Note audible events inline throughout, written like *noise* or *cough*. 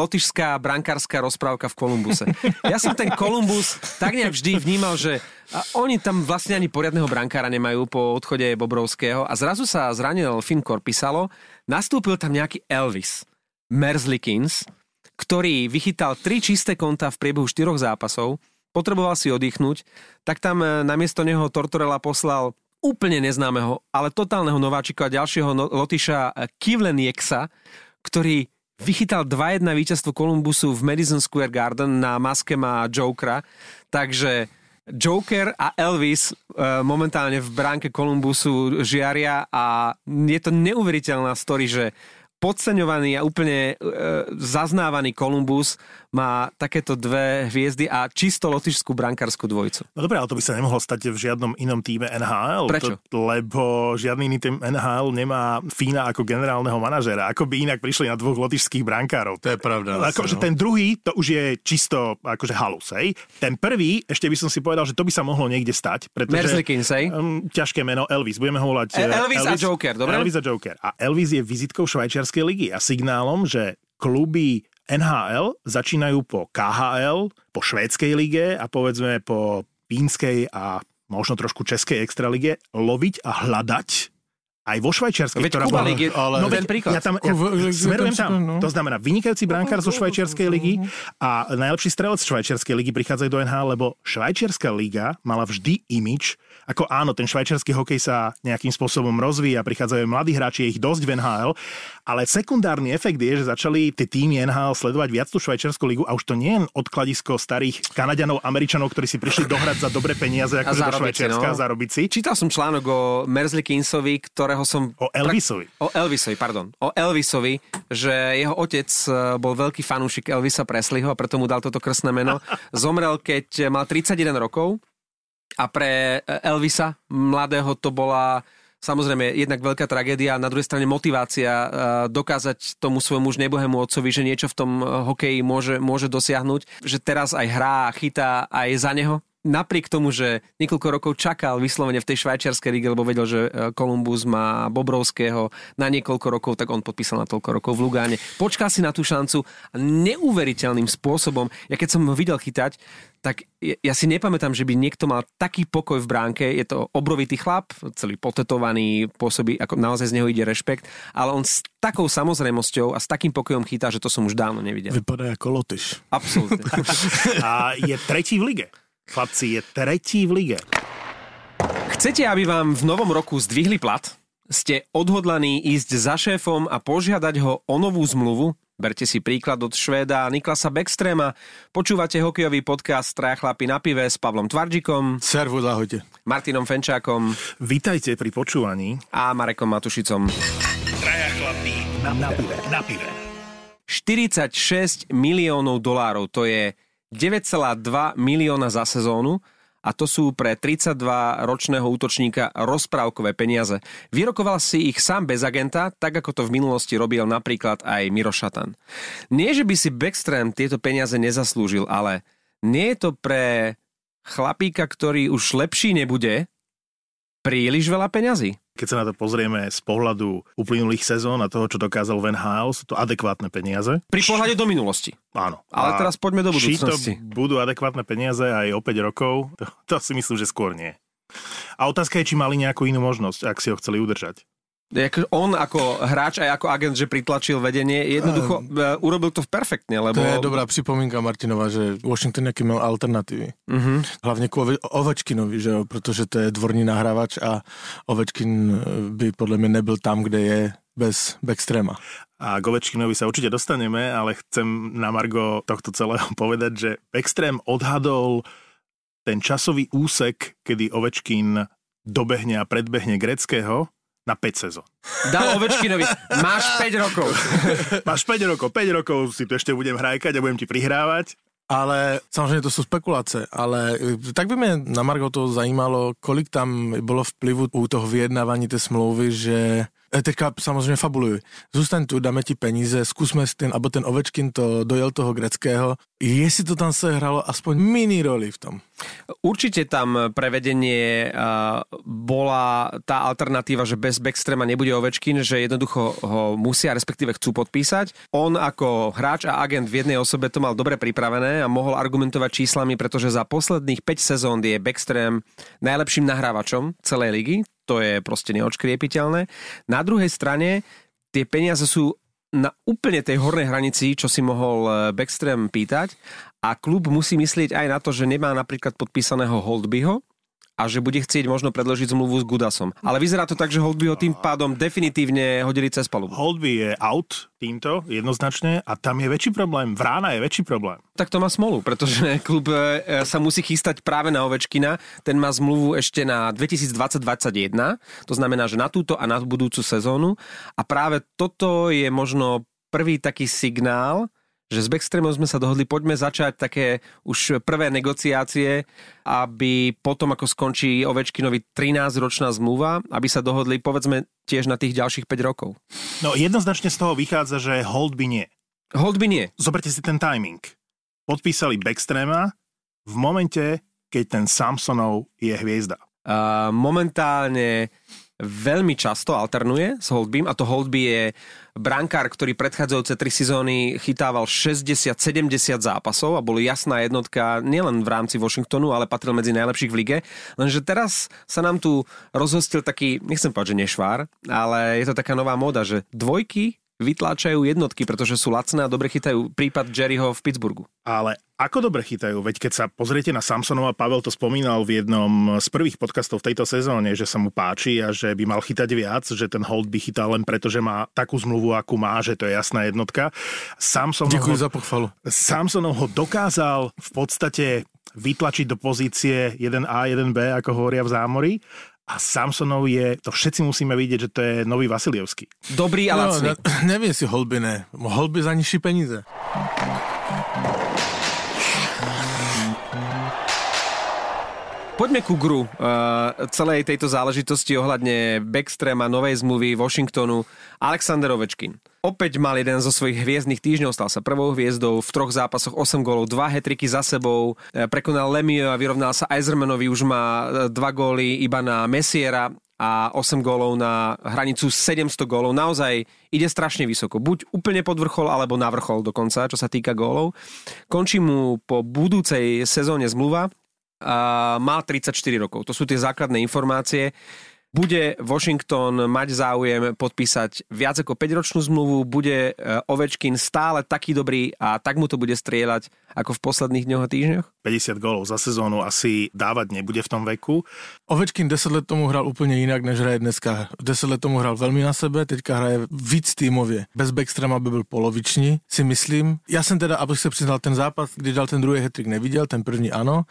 lotyšská brankárska rozprávka v Kolumbuse. Ja som ten Kolumbus tak nejak vždy vnímal, že a oni tam vlastne ani poriadneho brankára nemajú po odchode Bobrovského a zrazu sa zranil Finn Korpisalo, nastúpil tam nejaký Elvis Merzlikins, ktorý vychytal tri čisté konta v priebehu štyroch zápasov, potreboval si oddychnúť, tak tam e, namiesto neho Tortorella poslal úplne neznámeho, ale totálneho nováčika a ďalšieho no, Lotyša e, Kivlenieksa, ktorý vychytal 2-1 víťazstvo Kolumbusu v Madison Square Garden na maske má Jokera, takže Joker a Elvis e, momentálne v bránke Kolumbusu žiaria a je to neuveriteľná story, že podceňovaný a úplne e, zaznávaný Kolumbus má takéto dve hviezdy a čisto lotišskú brankárskú dvojicu. No dobré, ale to by sa nemohlo stať v žiadnom inom týme NHL. Prečo? To, lebo žiadny iný tým NHL nemá Fína ako generálneho manažera. Ako by inak prišli na dvoch lotišských brankárov. To je pravda. Akože no. ten druhý, to už je čisto akože halus, hej. Ten prvý, ešte by som si povedal, že to by sa mohlo niekde stať. Pretože, Merzlikins, hej? Um, ťažké meno, Elvis. Budeme ho volať... E- uh, Elvis a Joker, dobre? Elvis a Joker. A Elvis je vizitkou švajčiarskej ligy a signálom, že kluby NHL začínajú po KHL, po švédskej lige a povedzme po pínskej a možno trošku českej extralige loviť a hľadať aj vo Švajčiarskej, Veď ktorá Kuba bola... Je ale- no, ten príklad. Ja tam, ja smerujem tam. no. To znamená vynikajúci brankár zo švajčiarskej ligy a najlepší strelec švajčiarskej ligy prichádzajú do NHL, lebo švajčiarska liga mala vždy imič, ako áno, ten švajčiarsky hokej sa nejakým spôsobom rozvíja, prichádzajú mladí hráči, je ich dosť v NHL, ale sekundárny efekt je, že začali tie týmy NHL sledovať viac tú švajčiarsku ligu a už to nie je odkladisko starých Kanaďanov, Američanov, ktorí si prišli dohrať za dobré peniaze, ako do zarobiť si, Švajčiarska no. a zarobiť si. Čítal som článok o Merzlikinsovi, ktorého som... O Elvisovi. O Elvisovi, pardon. O Elvisovi, že jeho otec e, bol veľký fanúšik Elvisa Presleyho a preto mu dal toto krstné meno. *laughs* Zomrel, keď mal 31 rokov a pre Elvisa mladého to bola samozrejme jednak veľká tragédia a na druhej strane motivácia e, dokázať tomu svojmu už nebohému otcovi, že niečo v tom e, hokeji môže, môže dosiahnuť, že teraz aj hrá a chytá aj za neho. Napriek tomu, že niekoľko rokov čakal vyslovene v tej švajčiarskej lige, lebo vedel, že e, Kolumbus má Bobrovského na niekoľko rokov, tak on podpísal na toľko rokov v Lugáne. Počkal si na tú šancu a neuveriteľným spôsobom, ja keď som ho videl chytať, tak ja, ja si nepamätám, že by niekto mal taký pokoj v bránke. Je to obrovitý chlap, celý potetovaný, pôsobí, ako naozaj z neho ide rešpekt, ale on s takou samozrejmosťou a s takým pokojom chytá, že to som už dávno nevidel. Vypadá ako Lotyš. Absolútne. *laughs* A je tretí v lige. Chlapci, je tretí v lige. Chcete, aby vám v novom roku zdvihli plat? Ste odhodlaní ísť za šéfom a požiadať ho o novú zmluvu? Berte si príklad od Švéda Niklasa Beckstrema. Počúvate hokejový podcast Traja chlapi na pive s Pavlom Tvardžikom, Servus, ahojte. Martinom Fenčákom Vítajte pri počúvaní. a Marekom Matušicom. Traja chlapí na, na pive. Na pive. 46 miliónov dolárov, to je 9,2 milióna za sezónu a to sú pre 32-ročného útočníka rozprávkové peniaze. Vyrokoval si ich sám bez agenta, tak ako to v minulosti robil napríklad aj Miro Šatan. Nie, že by si Backstream tieto peniaze nezaslúžil, ale nie je to pre chlapíka, ktorý už lepší nebude, príliš veľa peňazí. Keď sa na to pozrieme z pohľadu uplynulých sezón a toho, čo dokázal Van Hal, sú to adekvátne peniaze. Pri pohľade do minulosti. Áno. Ale A teraz poďme do Či to budúcnosti. budú adekvátne peniaze aj o 5 rokov, to, to si myslím, že skôr nie. A otázka je, či mali nejakú inú možnosť, ak si ho chceli udržať. On ako hráč aj ako agent, že pritlačil vedenie, jednoducho uh, urobil to perfektne, lebo... To je dobrá připomínka Martinova, že Washington jaký mal alternatívy. Uh-huh. Hlavne ku Ove- Ovečkinovi, že jo, protože to je dvorní nahrávač a Ovečkin eh, by podle mě nebyl tam, kde je bez Backstrema. A k Ovečkinovi sa určite dostaneme, ale chcem na Margo tohto celého *laughs* povedať, že Extrém odhadol ten časový úsek, kedy Ovečkin dobehne a predbehne Greckého na 5 sezón. Dal Ovečkinovi, máš 5 rokov. *laughs* Máš 5 rokov, 5 rokov si tu ešte budem hrajkať a budem ti prihrávať. Ale samozřejmě to jsou spekulace, ale eh, tak by mě na Margo to zajímalo, kolik tam bylo vplyvu u toho vyjednávání té smlouvy, že E, teďka samozřejmě fabuluj. Zůstaň tu, dáme ti peníze, zkusme tím, aby ten Ovečkin to dojel toho greckého. Jestli to tam se hralo aspoň mini roli v tom. Určite tam prevedenie uh, bola tá alternatíva, že bez Backstrema nebude Ovečkin, že jednoducho ho musia, respektíve chcú podpísať. On ako hráč a agent v jednej osobe to mal dobre pripravené a mohol argumentovať číslami, pretože za posledných 5 sezón je Backstrem najlepším nahrávačom celej ligy. To je proste neočkriepiteľné. Na druhej strane tie peniaze sú na úplne tej hornej hranici, čo si mohol eh, Backstream pýtať a klub musí myslieť aj na to, že nemá napríklad podpísaného Holdbyho, a že bude chcieť možno predložiť zmluvu s Gudasom. Ale vyzerá to tak, že Holdby ho tým pádom definitívne hodili cez palubu. Holdby je out týmto jednoznačne a tam je väčší problém. Vrána je väčší problém. Tak to má smolu, pretože *laughs* klub e, sa musí chystať práve na Ovečkina. Ten má zmluvu ešte na 2020-2021, to znamená, že na túto a na budúcu sezónu. A práve toto je možno prvý taký signál, že s Backstreamom sme sa dohodli, poďme začať také už prvé negociácie, aby potom, ako skončí Ovečkinovi 13-ročná zmluva, aby sa dohodli, povedzme, tiež na tých ďalších 5 rokov. No jednoznačne z toho vychádza, že hold by nie. Hold by nie. Zoberte si ten timing. Podpísali Backstrema v momente, keď ten Samsonov je hviezda. Uh, momentálne veľmi často alternuje s Holdbym a to Holdby je brankár, ktorý predchádzajúce tri sezóny chytával 60-70 zápasov a bol jasná jednotka nielen v rámci Washingtonu, ale patril medzi najlepších v lige. Lenže teraz sa nám tu rozhostil taký, nechcem povedať, že nešvár, ale je to taká nová moda, že dvojky vytláčajú jednotky, pretože sú lacné a dobre chytajú prípad Jerryho v Pittsburghu. Ale ako dobre chytajú? Veď keď sa pozriete na Samsonova, Pavel to spomínal v jednom z prvých podcastov v tejto sezóne, že sa mu páči a že by mal chytať viac, že ten hold by chytal len preto, že má takú zmluvu, akú má, že to je jasná jednotka. Samsonov Ďakujem ho, za pochvalu. Samsonov ho dokázal v podstate vytlačiť do pozície 1A, 1B, ako hovoria v zámori a Samsonov je, to všetci musíme vidieť, že to je nový Vasilievský. Dobrý a no, lacný. Ne, neviem si holby ne. Holby za nižší peníze. Poďme ku gru uh, celej tejto záležitosti ohľadne Backstrema, novej zmluvy Washingtonu. Alexander Ovečkin. Opäť mal jeden zo svojich hviezdnych týždňov, stal sa prvou hviezdou, v troch zápasoch 8 gólov, dva hetriky za sebou, uh, prekonal Lemieux a vyrovnal sa Eisermanovi, už má uh, dva góly iba na Messiera a 8 gólov na hranicu 700 gólov. Naozaj ide strašne vysoko. Buď úplne pod vrchol, alebo na vrchol dokonca, čo sa týka gólov. Končí mu po budúcej sezóne zmluva má 34 rokov. To sú tie základné informácie. Bude Washington mať záujem podpísať viac ako 5-ročnú zmluvu, bude e, Ovečkin stále taký dobrý a tak mu to bude strieľať ako v posledných dňoch a týždňoch? 50 gólov za sezónu asi dávať nebude v tom veku. Ovečkin 10 let tomu hral úplně jinak, než hraje dneska. 10 let tomu hral velmi na sebe, teďka hraje víc týmově. Bez Backstrama by byl poloviční, si myslím. Já jsem teda, abych se přiznal, ten zápas, kdy dal ten druhý hetrik, neviděl, ten první ano,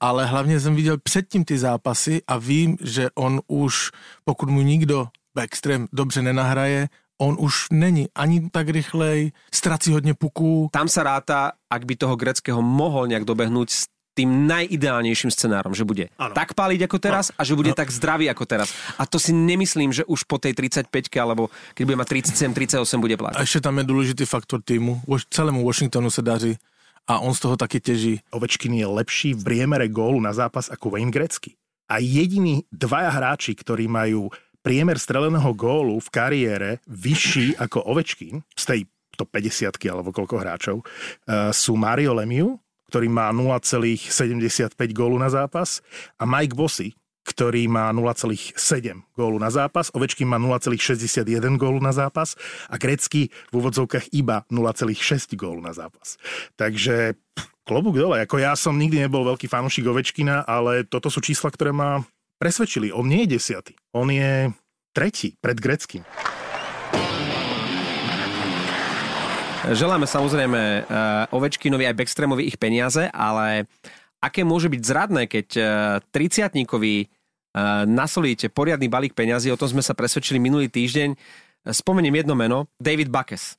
ale hlavně jsem viděl předtím ty zápasy a vím, že on už, pokud mu nikdo backstream dobře nenahraje, on už není ani tak rychlej, ztrací hodně puků. Tam sa ráta, ak by toho greckého mohol nejak dobehnúť s tým najideálnejším scenárom, že bude ano. tak páliť ako teraz ano. a že bude ano. tak zdravý ako teraz. A to si nemyslím, že už po tej 35 alebo keď bude mať 37, 38 bude platiť. A ešte tam je dôležitý faktor týmu. Celému Washingtonu sa daří a on z toho taky těží. Ovečkin je lepší v priemere gólu na zápas ako Wayne Gretzky. A jediní dvaja hráči, ktorí majú priemer streleného gólu v kariére vyšší ako Ovečkin z tej to 50 alebo koľko hráčov, uh, sú Mario Lemieux, ktorý má 0,75 gólu na zápas a Mike Bossy, ktorý má 0,7 gólu na zápas, Ovečkin má 0,61 gólu na zápas a Grecký v úvodzovkách iba 0,6 gólu na zápas. Takže klobúk dole. Ako ja som nikdy nebol veľký fanúšik Ovečkina, ale toto sú čísla, ktoré ma presvedčili. On nie je desiatý. On je tretí pred Greckým. Želáme samozrejme uh, Ovečkinovi aj Backstreamovi ich peniaze, ale aké môže byť zradné, keď 30 uh, nasolíte poriadny balík peňazí, o tom sme sa presvedčili minulý týždeň. Spomeniem jedno meno, David Buckes.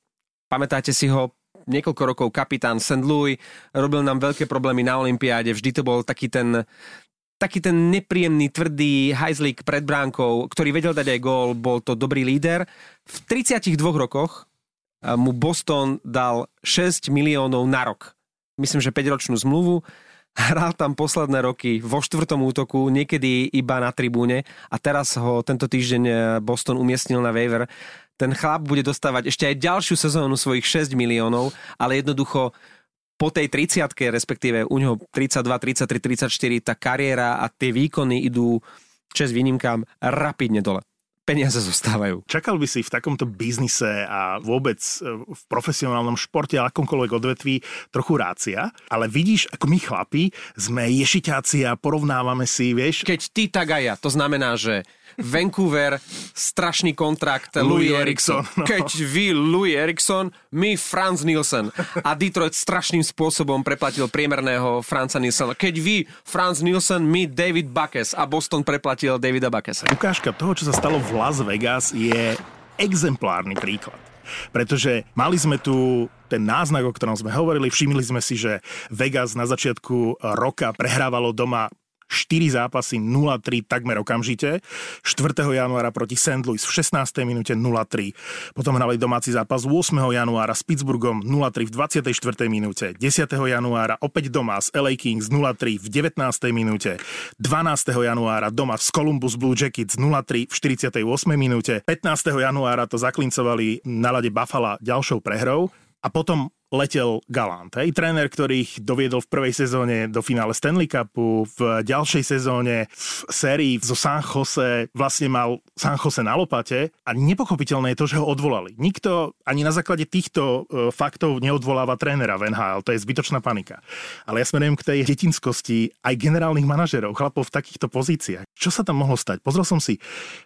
Pamätáte si ho, niekoľko rokov kapitán St. Louis, robil nám veľké problémy na Olympiáde, vždy to bol taký ten taký ten nepríjemný, tvrdý hajzlík pred bránkou, ktorý vedel dať aj gól, bol to dobrý líder. V 32 rokoch mu Boston dal 6 miliónov na rok. Myslím, že 5-ročnú zmluvu. Hral tam posledné roky vo štvrtom útoku, niekedy iba na tribúne a teraz ho tento týždeň Boston umiestnil na waiver. Ten chlap bude dostávať ešte aj ďalšiu sezónu svojich 6 miliónov, ale jednoducho po tej 30 respektíve u neho 32, 33, 34, tá kariéra a tie výkony idú čes výnimkám rapidne dole peniaze zostávajú. Čakal by si v takomto biznise a vôbec e, v profesionálnom športe a akomkoľvek odvetví trochu rácia, ale vidíš, ako my chlapi sme ješiťáci a porovnávame si, vieš... Keď ty, tak aj ja. To znamená, že Vancouver, strašný kontrakt Louis, Louis Erickson. No. Keď vy Louis Erickson, my Franz Nielsen. A Detroit strašným spôsobom preplatil priemerného Franza Nielsena. Keď vy Franz Nielsen, my David Buckes a Boston preplatil Davida Buckesa. Ukážka toho, čo sa stalo v Las Vegas je exemplárny príklad. Pretože mali sme tu ten náznak, o ktorom sme hovorili, všimli sme si, že Vegas na začiatku roka prehrávalo doma 4 zápasy 0-3 takmer okamžite. 4. januára proti St. Louis v 16. minúte 0-3. Potom hrali domáci zápas 8. januára s Pittsburghom 0-3 v 24. minúte. 10. januára opäť doma s LA Kings 0-3 v 19. minúte. 12. januára doma s Columbus Blue Jackets 0-3 v 48. minúte. 15. januára to zaklincovali na lade Buffalo ďalšou prehrou a potom letel Galant. Hej. Tréner, ktorý ich doviedol v prvej sezóne do finále Stanley Cupu, v ďalšej sezóne v sérii zo San Jose vlastne mal San Jose na lopate a nepochopiteľné je to, že ho odvolali. Nikto ani na základe týchto e, faktov neodvoláva trénera v NHL, to je zbytočná panika. Ale ja smerujem k tej detinskosti aj generálnych manažerov, chlapov v takýchto pozíciách. Čo sa tam mohlo stať? Pozrel som si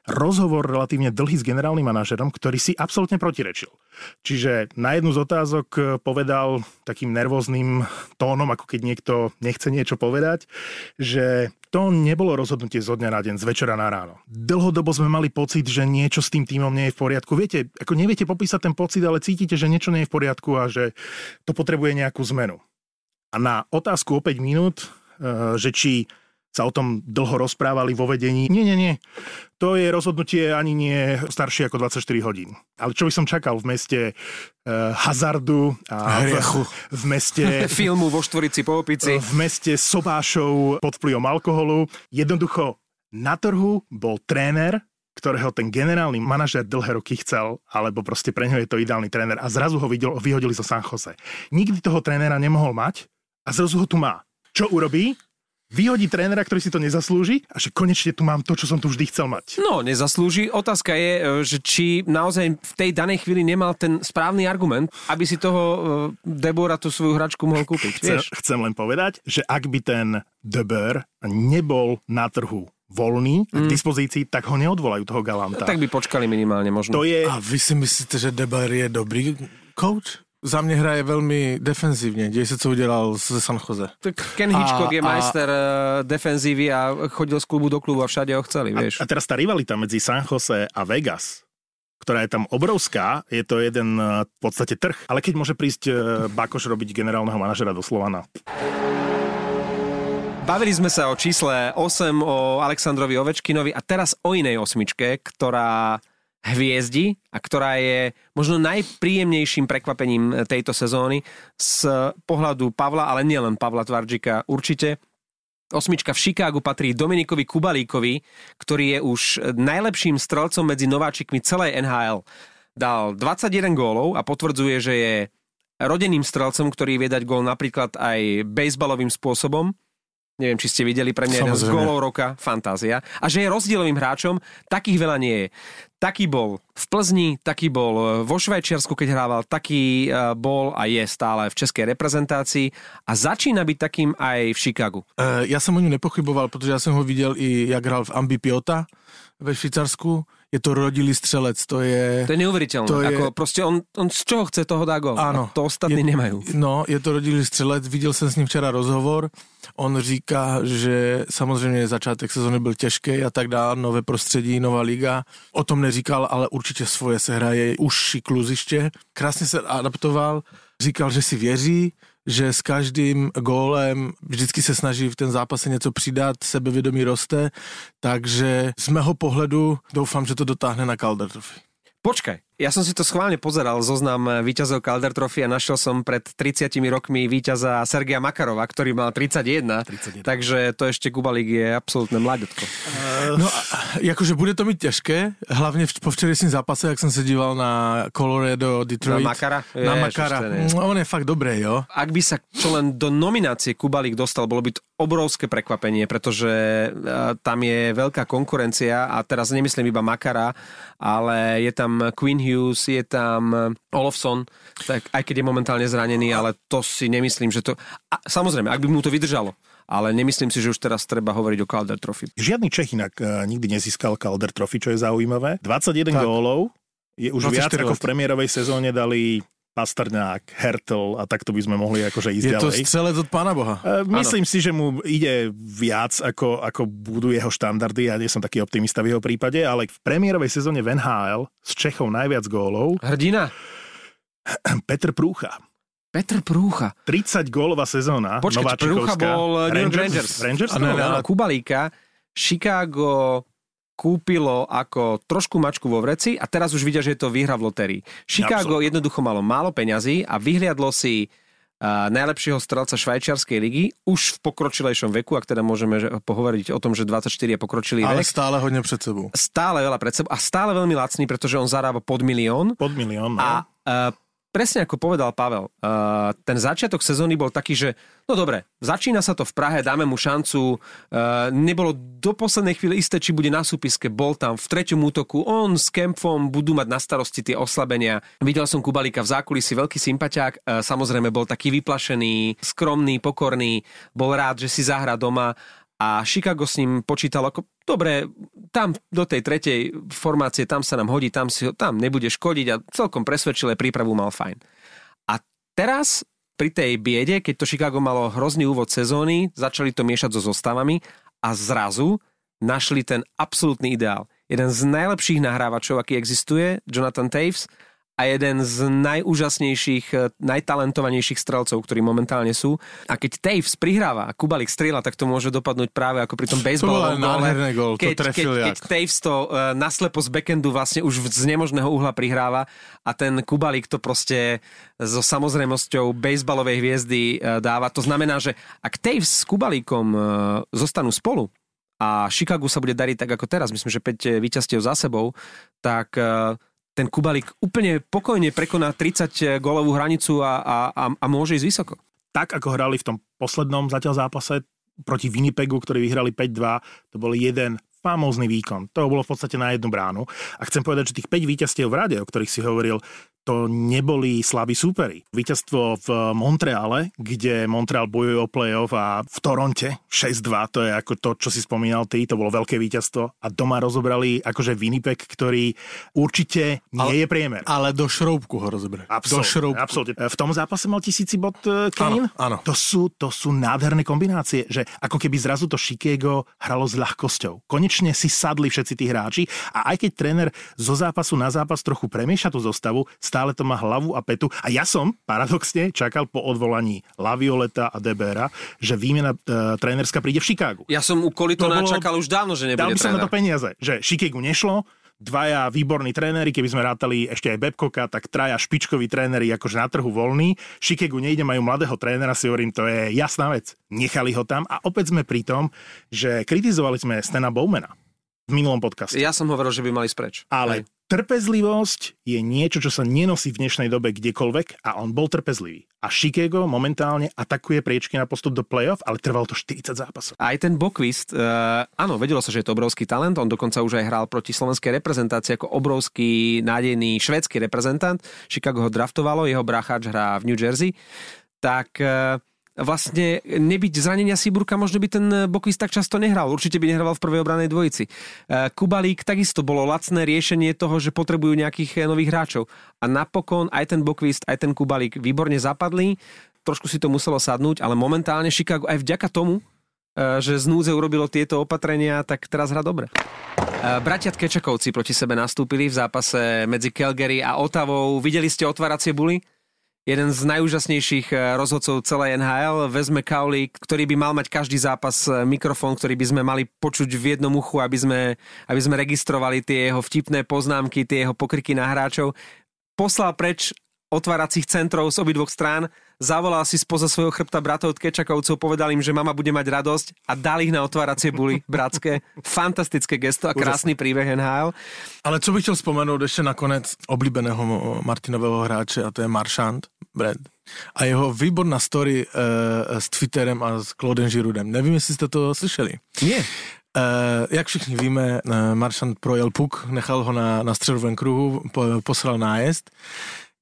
rozhovor relatívne dlhý s generálnym manažerom, ktorý si absolútne protirečil. Čiže na jednu z otázok po povedal takým nervóznym tónom, ako keď niekto nechce niečo povedať, že to nebolo rozhodnutie zo dňa na deň, z večera na ráno. Dlhodobo sme mali pocit, že niečo s tým týmom nie je v poriadku. Viete, ako neviete popísať ten pocit, ale cítite, že niečo nie je v poriadku a že to potrebuje nejakú zmenu. A na otázku o 5 minút, eh, že či sa o tom dlho rozprávali vo vedení. Nie, nie, nie. To je rozhodnutie ani nie staršie ako 24 hodín. Ale čo by som čakal v meste uh, hazardu a v, v meste... *laughs* Filmu vo štvorici po opici. V meste sobášov pod vplyvom alkoholu. Jednoducho na trhu bol tréner, ktorého ten generálny manažer dlhé roky chcel, alebo proste pre ňo je to ideálny tréner a zrazu ho vyhodili zo San Jose. Nikdy toho trénera nemohol mať a zrazu ho tu má. Čo urobí? Vyhodí trénera, ktorý si to nezaslúži a že konečne tu mám to, čo som tu vždy chcel mať. No, nezaslúži. Otázka je, e, že či naozaj v tej danej chvíli nemal ten správny argument, aby si toho e, Debora tú svoju hračku mohol kúpiť. Chcem, vieš? chcem len povedať, že ak by ten Debor nebol na trhu voľný mm. k dispozícii, tak ho neodvolajú toho Galanta. Tak by počkali minimálne možno. To je... A vy si myslíte, že Debar je dobrý coach? Za mne hraje veľmi defenzívne. Deje sa, co udelal ze San Jose. Tak Ken Hitchcock a, je majster a... Eh, defenzívy a chodil z klubu do klubu a všade ho chceli, vieš. A, a teraz tá rivalita medzi San Jose a Vegas, ktorá je tam obrovská, je to jeden eh, v podstate trh. Ale keď môže prísť eh, Bakoš robiť generálneho manažera do Slovana. Bavili sme sa o čísle 8, o Aleksandrovi Ovečkinovi a teraz o inej osmičke, ktorá hviezdi a ktorá je možno najpríjemnejším prekvapením tejto sezóny z pohľadu Pavla, ale nielen Pavla Tvarčika určite. Osmička v Chicagu patrí Dominikovi Kubalíkovi, ktorý je už najlepším strelcom medzi nováčikmi celej NHL. Dal 21 gólov a potvrdzuje, že je rodeným strelcom, ktorý vie dať gól napríklad aj baseballovým spôsobom. Neviem, či ste videli pre mňa jeden z gólov roka, fantázia. A že je rozdielovým hráčom, takých veľa nie je. Taký bol v Plzni, taký bol e, vo Švajčiarsku, keď hrával, taký e, bol a je stále v českej reprezentácii a začína byť takým aj v Chicagu. Uh, ja som o ňu nepochyboval, protože ja som ho videl i jak hral v Ambi Piota ve Švýcarsku je to rodilý střelec, to je... To je neuvěřitelné, to je... Ako proste on, on z čoho chce toho dá gol, Áno. to ostatní je, nemajú. No, je to rodilý střelec, viděl jsem s ním včera rozhovor, on říká, že samozřejmě začátek sezóny byl těžký a tak dále, nové prostředí, nová liga. O tom neříkal, ale určitě svoje se hraje už kluziště. Krásně se adaptoval říkal, že si věří, že s každým gólem vždycky se snaží v ten zápase něco přidat, sebevědomí roste, takže z mého pohledu doufám, že to dotáhne na Calder Trophy. Počkaj, ja som si to schválne pozeral, zoznam víťazov Calder Trophy a našiel som pred 30 rokmi víťaza Sergia Makarova, ktorý mal 31, 31. takže to ešte Kubalík je absolútne mladetko. Uh, no, jakože bude to mít těžké, hlavně po včerejším zápase, jak jsem se díval na Colorado, Detroit. Na Makara? Na Makara. Je. On je fakt dobrý, jo. Ak by sa čo len do nominácie Kubalík dostal, bolo by to obrovské prekvapenie, pretože tam je veľká konkurencia a teraz nemyslím iba Makara, ale je tam Queen Hughes, je tam Olofsson, tak aj keď je momentálne zranený, ale to si nemyslím, že to... A, samozrejme, ak by mu to vydržalo, ale nemyslím si, že už teraz treba hovoriť o Calder Trophy. Žiadny Čech inak uh, nikdy nezískal Calder Trophy, čo je zaujímavé. 21 tak. gólov, je už viac ako v premiérovej sezóne dali Pastrňák, Hertel a takto by sme mohli akože ísť je ďalej. Je to strelec od pána Boha. E, myslím ano. si, že mu ide viac, ako, ako budú jeho štandardy. Ja nie som taký optimista v jeho prípade, ale v premiérovej sezóne v NHL z Čechov najviac gólov. Hrdina? Petr Prúcha. Petr Prúcha. 30 gólová sezóna. Počkaj, Prúcha bol Rangers. Rangers? Rangers? Ano, ano, Kubalíka. Chicago, kúpilo ako trošku mačku vo vreci a teraz už vidia, že je to výhra v lotérii. Chicago Absolutne. jednoducho malo málo peňazí a vyhliadlo si uh, najlepšieho strelca švajčiarskej ligy už v pokročilejšom veku, ak teda môžeme pohovoriť o tom, že 24 je pokročilý Ale vek. stále hodne pred sebou. Stále veľa pred sebou a stále veľmi lacný, pretože on zarába pod milión. Pod milión, no. A uh, presne ako povedal Pavel, uh, ten začiatok sezóny bol taký, že no dobre, začína sa to v Prahe, dáme mu šancu, uh, nebolo do poslednej chvíle isté, či bude na súpiske, bol tam v treťom útoku, on s Kempfom budú mať na starosti tie oslabenia. Videl som Kubalíka v zákulisí, veľký sympatiák, uh, samozrejme bol taký vyplašený, skromný, pokorný, bol rád, že si zahrá doma a Chicago s ním počítal ako, dobre, tam do tej tretej formácie, tam sa nám hodí, tam, si tam nebude škodiť a celkom presvedčilé prípravu mal fajn. A teraz pri tej biede, keď to Chicago malo hrozný úvod sezóny, začali to miešať so zostavami a zrazu našli ten absolútny ideál. Jeden z najlepších nahrávačov, aký existuje, Jonathan Taves, a jeden z najúžasnejších, eh, najtalentovanejších strelcov, ktorí momentálne sú. A keď Taves prihráva a Kubalik strieľa, tak to môže dopadnúť práve ako pri tom baseballovom gole. Gol, keď, keď, keď Taves to uh, naslepo z backendu vlastne už z nemožného uhla prihráva a ten Kubalik to proste so samozrejmosťou baseballovej hviezdy uh, dáva. To znamená, že ak Taves s Kubalíkom uh, zostanú spolu, a Chicago sa bude dariť tak ako teraz, myslím, že 5 víťazstiev za sebou, tak uh, ten Kubalik úplne pokojne prekoná 30 gólovú hranicu a, a, a, a môže ísť vysoko. Tak, ako hrali v tom poslednom zatiaľ zápase proti Winnipegu, ktorí vyhrali 5-2, to bol jeden famózny výkon. To bolo v podstate na jednu bránu. A chcem povedať, že tých 5 víťazstiev v rade, o ktorých si hovoril, to neboli slabí súperi. Víťazstvo v Montreale, kde Montreal bojuje o play-off a v Toronte 6-2, to je ako to, čo si spomínal ty, to bolo veľké víťazstvo a doma rozobrali akože Winnipeg, ktorý určite nie ale, je priemer. Ale do šroubku ho rozobrali. Absolutne, do šroubku. absolútne. V tom zápase mal tisíci bod uh, Kane? Áno, áno. To sú, to sú nádherné kombinácie, že ako keby zrazu to Chicago hralo s ľahkosťou. Konečne si sadli všetci tí hráči a aj keď tréner zo zápasu na zápas trochu premieša tú zostavu, stále to má hlavu a petu. A ja som paradoxne čakal po odvolaní Lavioleta a Debera, že výmena e, trénerská príde v Chicagu. Ja som u Kolitona bolo, čakal už dávno, že nebude Dal by som na to peniaze, že Chicagu nešlo, dvaja výborní tréneri, keby sme rátali ešte aj Babcocka, tak traja špičkoví tréneri akože na trhu voľní. Chicago nejde, majú mladého trénera, si hovorím, to je jasná vec. Nechali ho tam a opäť sme pri tom, že kritizovali sme Stena Bowmana v minulom podcaste. Ja som hovoril, že by mali spreč. Ale Aj. Trpezlivosť je niečo, čo sa nenosí v dnešnej dobe kdekoľvek a on bol trpezlivý. A Chicago momentálne atakuje priečky na postup do playoff, ale trvalo to 40 zápasov. Aj ten Bokvist, uh, áno, vedelo sa, že je to obrovský talent, on dokonca už aj hral proti slovenskej reprezentácii ako obrovský nádejný švedský reprezentant. Chicago ho draftovalo, jeho bráchač hrá v New Jersey. Tak uh, vlastne nebyť zranenia Siburka, možno by ten Bokvist tak často nehral. Určite by nehral v prvej obranej dvojici. E, Kubalík takisto bolo lacné riešenie toho, že potrebujú nejakých e, nových hráčov. A napokon aj ten Bokvist, aj ten Kubalík výborne zapadli. Trošku si to muselo sadnúť, ale momentálne Chicago aj vďaka tomu, e, že z núdze urobilo tieto opatrenia, tak teraz hra dobre. Bratia Tkečakovci proti sebe nastúpili v zápase medzi Calgary a Otavou. Videli ste otváracie buly? Jeden z najúžasnejších eh, rozhodcov celej NHL. Vezme Kauli, ktorý by mal mať každý zápas eh, mikrofón, ktorý by sme mali počuť v jednom uchu, aby sme, aby sme registrovali tie jeho vtipné poznámky, tie jeho pokriky na hráčov. Poslal preč otváracích centrov z obidvoch strán, zavolal si spoza svojho chrbta bratov Tkečakovcov, povedal im, že mama bude mať radosť a dal ich na otváracie buly *laughs* bratské. Fantastické gesto a krásny príbeh NHL. Ale co bych chtěl vzpomenout ještě nakonec oblíbeného Martinového hráče a to je Maršant Brad. A jeho výborná story uh, s Twitterem a s Claudem Žirudem. Nevím, jestli jste to slyšeli. Nie. Uh, jak všichni víme, uh, Maršant projel puk, nechal ho na, na středovém kruhu, po, poslal nájezd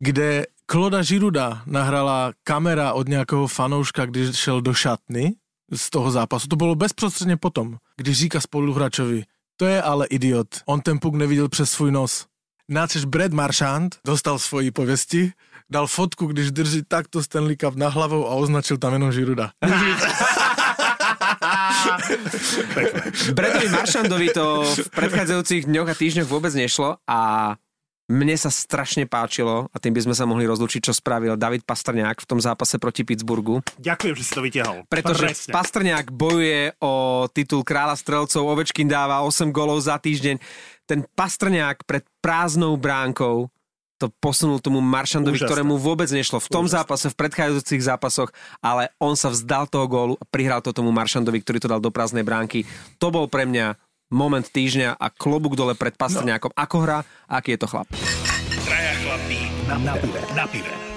kde Kloda Žiruda nahrala kamera od nějakého fanouška, když šel do šatny z toho zápasu. To bylo bezprostředně potom, když říká spoluhráčovi, to je ale idiot, on ten puk neviděl přes svůj nos. Náčež Brad Marchand dostal svoji pověsti, dal fotku, když drží takto Stanley Cup na hlavou a označil tam jenom Žiruda. *laughs* Bradovi Maršandovi to v predchádzajúcich dňoch a týždňoch vôbec nešlo a mne sa strašne páčilo, a tým by sme sa mohli rozlučiť, čo spravil David Pastrňák v tom zápase proti Pittsburghu. Ďakujem, že si to vytiahol. Pretože Presne. Pastrňák bojuje o titul kráľa strelcov, Ovečkin dáva 8 golov za týždeň. Ten Pastrňák pred prázdnou bránkou to posunul tomu Maršandovi, Úžasné. ktorému vôbec nešlo v tom Úžasné. zápase, v predchádzajúcich zápasoch, ale on sa vzdal toho gólu a prihral to tomu Maršandovi, ktorý to dal do prázdnej bránky. To bol pre mňa moment týždňa a klobúk dole pred Pastrňákom. No. Ako hra a aký je to chlap. Traja chlapí na, na pive. Na pive.